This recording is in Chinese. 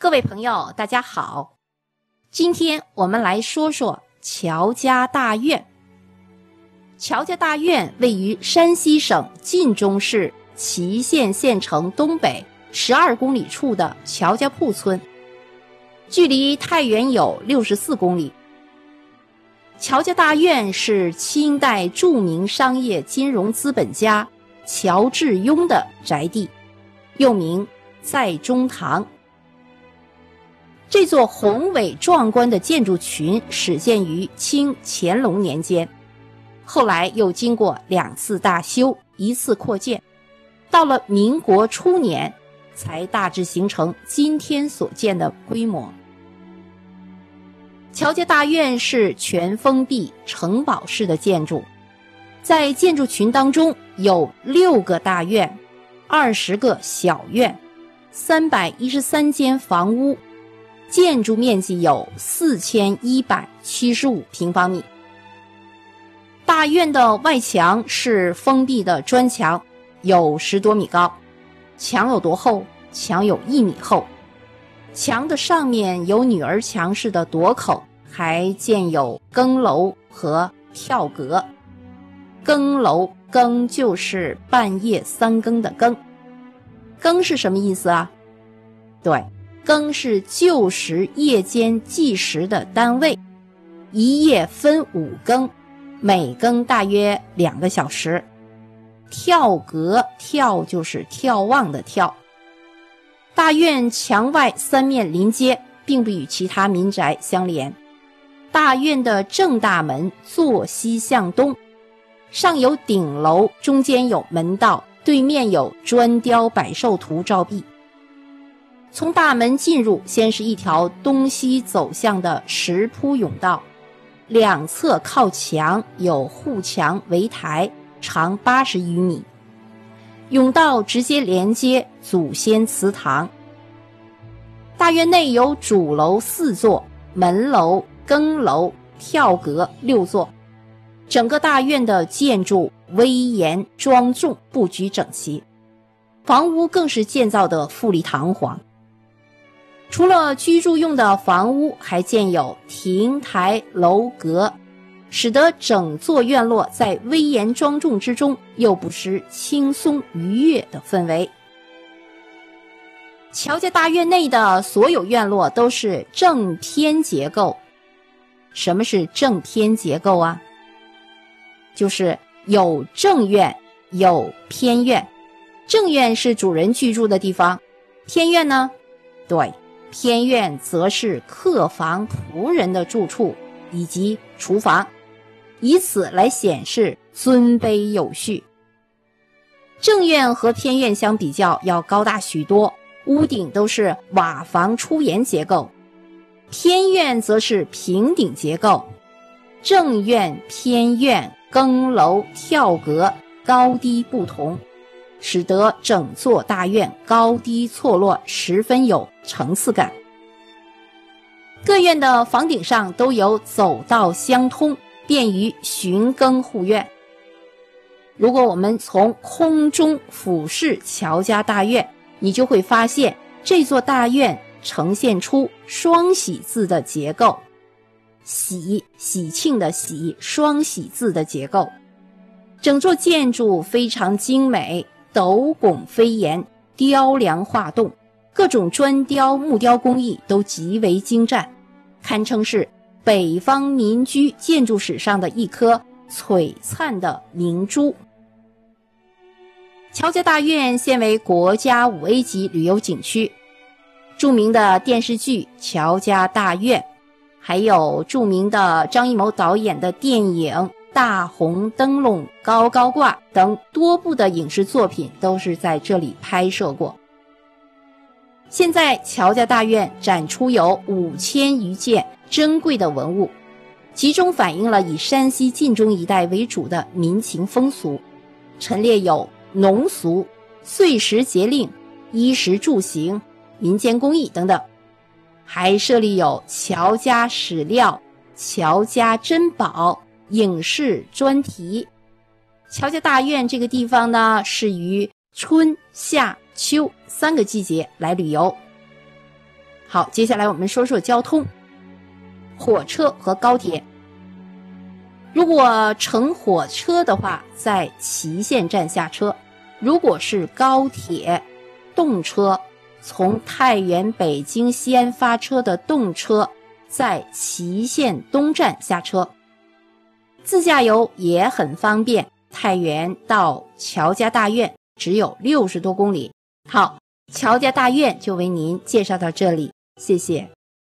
各位朋友，大家好，今天我们来说说乔家大院。乔家大院位于山西省晋中市祁县县城东北十二公里处的乔家铺村，距离太原有六十四公里。乔家大院是清代著名商业金融资本家乔致庸的宅地，又名在中堂。这座宏伟壮观的建筑群始建于清乾隆年间。后来又经过两次大修，一次扩建，到了民国初年，才大致形成今天所见的规模。乔家大院是全封闭城堡式的建筑，在建筑群当中有六个大院，二十个小院，三百一十三间房屋，建筑面积有四千一百七十五平方米。大院的外墙是封闭的砖墙，有十多米高。墙有多厚？墙有一米厚。墙的上面有女儿墙式的垛口，还建有更楼和跳阁。更楼，更就是半夜三更的更。更是什么意思啊？对，更是旧时夜间计时的单位，一夜分五更。每更大约两个小时，跳阁跳就是眺望的眺。大院墙外三面临街，并不与其他民宅相连。大院的正大门坐西向东，上有顶楼，中间有门道，对面有砖雕百寿图照壁。从大门进入，先是一条东西走向的石铺甬道。两侧靠墙有护墙围台，长八十余米。甬道直接连接祖先祠堂。大院内有主楼四座，门楼、更楼、跳阁六座。整个大院的建筑威严庄重，布局整齐，房屋更是建造的富丽堂皇。除了居住用的房屋，还建有亭台楼阁，使得整座院落在威严庄重之中，又不失轻松愉悦的氛围。乔家大院内的所有院落都是正偏结构。什么是正偏结构啊？就是有正院，有偏院。正院是主人居住的地方，偏院呢？对。偏院则是客房、仆人的住处以及厨房，以此来显示尊卑有序。正院和偏院相比较要高大许多，屋顶都是瓦房出檐结构；偏院则是平顶结构。正院、偏院、更楼、跳阁高低不同。使得整座大院高低错落，十分有层次感。各院的房顶上都有走道相通，便于巡更护院。如果我们从空中俯视乔家大院，你就会发现这座大院呈现出双喜字的结构，喜喜庆的喜，双喜字的结构。整座建筑非常精美。斗拱飞檐，雕梁画栋，各种砖雕、木雕工艺都极为精湛，堪称是北方民居建筑史上的一颗璀璨的明珠。乔家大院现为国家五 A 级旅游景区，著名的电视剧《乔家大院》，还有著名的张艺谋导演的电影。大红灯笼高高挂等多部的影视作品都是在这里拍摄过。现在乔家大院展出有五千余件珍贵的文物，集中反映了以山西晋中一带为主的民情风俗，陈列有农俗、岁时节令、衣食住行、民间工艺等等，还设立有乔家史料、乔家珍宝。影视专题，乔家大院这个地方呢，是于春夏秋三个季节来旅游。好，接下来我们说说交通，火车和高铁。如果乘火车的话，在祁县站下车；如果是高铁动车，从太原、北京、西安发车的动车，在祁县东站下车。自驾游也很方便，太原到乔家大院只有六十多公里。好，乔家大院就为您介绍到这里，谢谢。